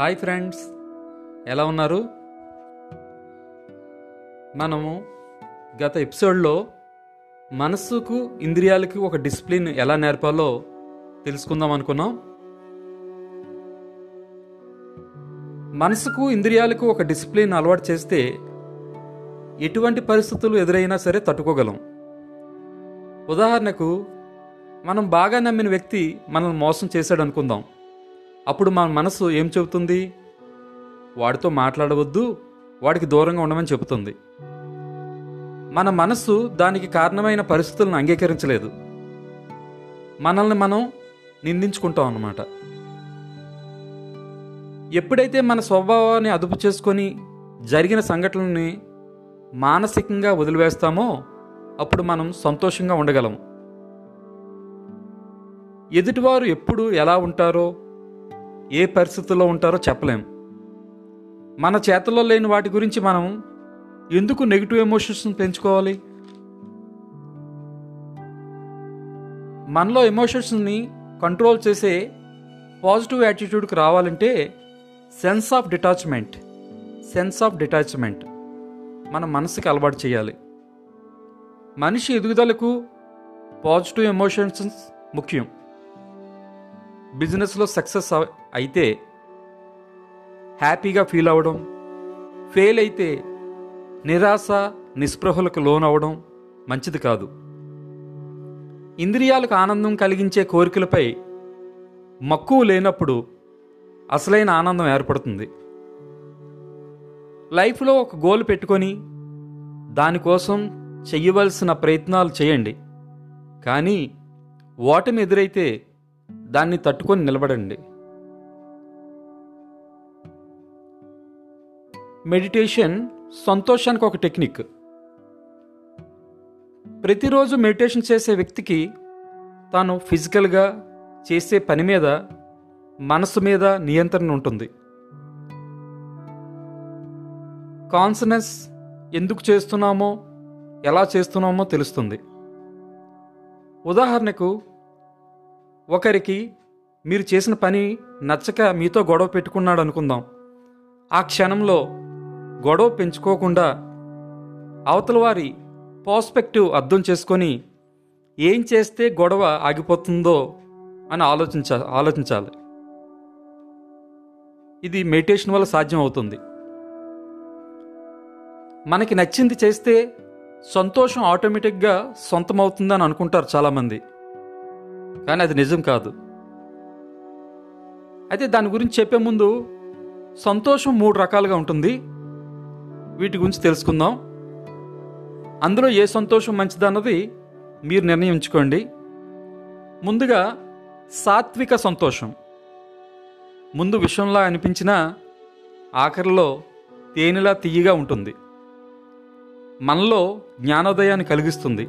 Hi friends. ఎలా ఉన్నారు? మనము గత ఎపిసోడ్లో మనస్సుకు ఇంద్రియాలకు ఒక డిసిప్లిన్ ఎలా నేర్పాలో తెలుసుకుందాం అనుకున్నాం. మనసుకు ఇంద్రియాలకు ఒక డిసిప్లిన్ అలవాటు చేస్తే ఎటువంటి పరిస్థితులు ఎదురైనా సరే తట్టుకోగలం. ఉదాహరణకు మనం బాగా నమ్మిన వ్యక్తి మనల్ని మోసం చేశాడు అనుకుందాం అప్పుడు మన మనసు ఏం చెబుతుంది? వాడితో మాట్లాడవద్దు వాడికి దూరంగా ఉండమని చెబుతుంది. మన మనస్సు దానికి కారణమైన పరిస్థితులను అంగీకరించలేదు. మనల్ని మనం నిందించుకుంటాం అన్నమాట. ఎప్పుడైతే మన స్వభావాన్ని అదుపు చేసుకొని జరిగిన సంఘటనల్ని మానసికంగా వదిలివేస్తామో అప్పుడు మనం సంతోషంగా ఉండగలం. ఎదుటివారు ఎప్పుడు ఎలా ఉంటారో ఏ పరిస్థితుల్లో ఉంటారో చెప్పలేం. మన చేతుల్లో లేని వాటి గురించి మనం ఎందుకు నెగిటివ్ ఎమోషన్స్ పెంచుకోవాలి? మనలో ఎమోషన్స్ని కంట్రోల్ చేసే పాజిటివ్ యాటిట్యూడ్కి రావాలంటే sense of detachment sense of detachment మన మనసుకి అలవాటు చేయాలి. మనిషి ఎదుగుదలకు పాజిటివ్ ఎమోషన్స్ ముఖ్యం. బిజినెస్లో సక్సెస్ అయితే హ్యాపీగా ఫీల్ అవ్వడం ఫెయిల్ అయితే నిరాశ నిస్పృహలకు లోనవ్వడం మంచిది కాదు. ఇంద్రియాలకు ఆనందం కలిగించే కోరికలపై మక్కువ లేనప్పుడు అసలైన ఆనందం ఏర్పడుతుంది. లైఫ్లో ఒక గోల్ పెట్టుకొని దానికోసం చేయవలసిన ప్రయత్నాలు చేయండి. కానీ ఓటమి ఎదురైతే దాన్ని తట్టుకొని నిలబడండి. మెడిటేషన్ సంతోషానికి ఒక టెక్నిక్. ప్రతిరోజు మెడిటేషన్ చేసే వ్యక్తికి తాను ఫిజికల్గా చేసే పని మీద మనసు మీద నియంత్రణ ఉంటుంది. కాన్సనెస్ ఎందుకు చేస్తున్నామో ఎలా చేస్తున్నామో తెలుస్తుంది. ఉదాహరణకు ఒకరికి మీరు చేసిన పని నచ్చక మీతో గొడవ పెట్టుకున్నాడు అనుకుందాం. ఆ క్షణంలో గొడవ పెంచుకోకుండా అవతల వారి పర్స్పెక్టివ్ అర్థం చేసుకొని ఏం చేస్తే గొడవ ఆగిపోతుందో అని ఆలోచించ ఆలోచించాలి. ఇది మెడిటేషన్ వల్ల సాధ్యం అవుతుంది మనకి నచ్చింది చేస్తే సంతోషం ఆటోమేటిక్గా సొంతమవుతుందని అనుకుంటారు చాలామంది. కానీ అది నిజం కాదు. అయితే దాని గురించి చెప్పే ముందు సంతోషం మూడు రకాలుగా ఉంటుంది. వీటి గురించి తెలుసుకుందాం. అందులో ఏ సంతోషం మంచిదన్నది మీరు నిర్ణయించుకోండి. ముందుగా సాత్విక సంతోషం. ముందు విషంలా అనిపించిన ఆఖరిలో తేనెలా తీయగా ఉంటుంది. మనలో జ్ఞానోదయాన్ని కలిగిస్తుంది.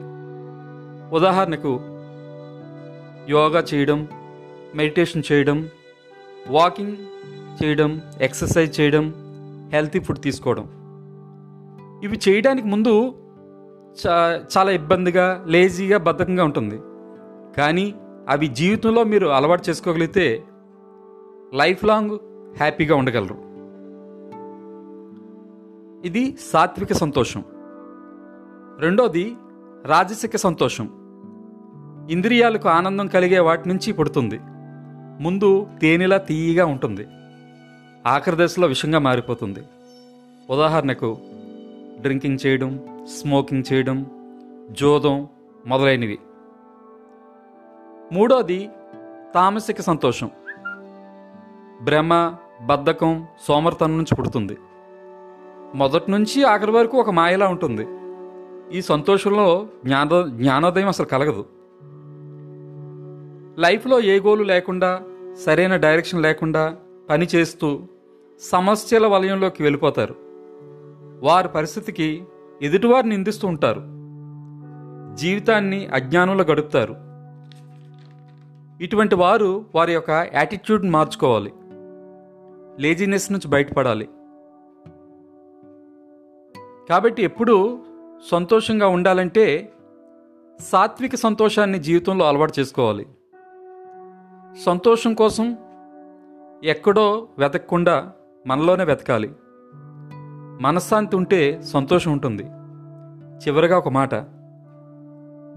ఉదాహరణకు యోగా చేయడం మెడిటేషన్ చేయడం వాకింగ్ చేయడం ఎక్సర్సైజ్ చేయడం హెల్తీ ఫుడ్ తీసుకోవడం. ఇవి చేయడానికి ముందు చా చాలా ఇబ్బందిగా లేజీగా బద్ధకంగా ఉంటుంది. కానీ అవి జీవితంలో మీరు అలవాటు చేసుకోగలిగితే లైఫ్ లాంగ్ హ్యాపీగా ఉండగలరు. ఇది సాత్విక సంతోషం. రెండోది రాజసిక సంతోషం. ఇంద్రియాలకు ఆనందం కలిగే వాటి నుంచి పుడుతుంది. ముందు తేనెలా తీయగా ఉంటుంది. ఆఖరి దశలో విషంగా మారిపోతుంది. ఉదాహరణకు డ్రింకింగ్ చేయడం స్మోకింగ్ చేయడం జోదం మొదలైనవి. మూడోది తామసిక సంతోషం. భ్రమ బద్ధకం సోమర్తనం నుంచి పుడుతుంది. మొదటి నుంచి ఆఖరి వరకు ఒక మాయలా ఉంటుంది. ఈ సంతోషంలో జ్ఞాన జ్ఞానోదయం అసలు కలగదు. లైఫ్లో ఏ గోలు లేకుండా సరైన డైరెక్షన్ లేకుండా పని చేస్తూ సమస్యల వలయంలోకి వెళ్ళిపోతారు. వారి పరిస్థితికి ఎదుటివారిని నిందిస్తూ ఉంటారు. జీవితాన్ని అజ్ఞానంలో గడుపుతారు. ఇటువంటి వారు వారి యొక్క యాటిట్యూడ్ మార్చుకోవాలి. లేజినెస్ నుంచి బయటపడాలి. కాబట్టి ఎప్పుడూ సంతోషంగా ఉండాలంటే సాత్విక సంతోషాన్ని జీవితంలో అలవాటు చేసుకోవాలి. సంతోషం కోసం ఎక్కడో వెతకకుండా మనలోనే వెతకాలి. మనశ్శాంతి ఉంటే సంతోషం ఉంటుంది. చివరిగా ఒక మాట.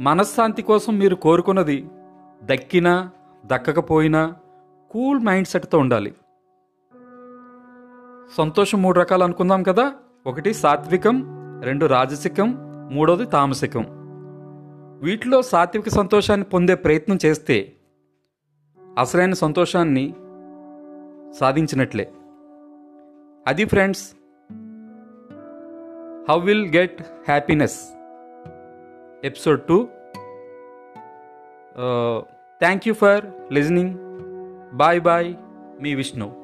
మనశ్శాంతి కోసం మీరు కోరుకున్నది దక్కినా దక్కకపోయినా కూల్ మైండ్ సెట్తో ఉండాలి. సంతోషం మూడు రకాలు అనుకుందాం కదా. ఒకటి సాత్వికం రెండు రాజసికం మూడోది తామసికం. వీటిలో సాత్విక సంతోషాన్ని పొందే ప్రయత్నం చేస్తే అసలైన సంతోషాన్ని సాధించినట్లే. అది friends how will get happiness? Episode two. Thank you for listening bye bye me Vishnu.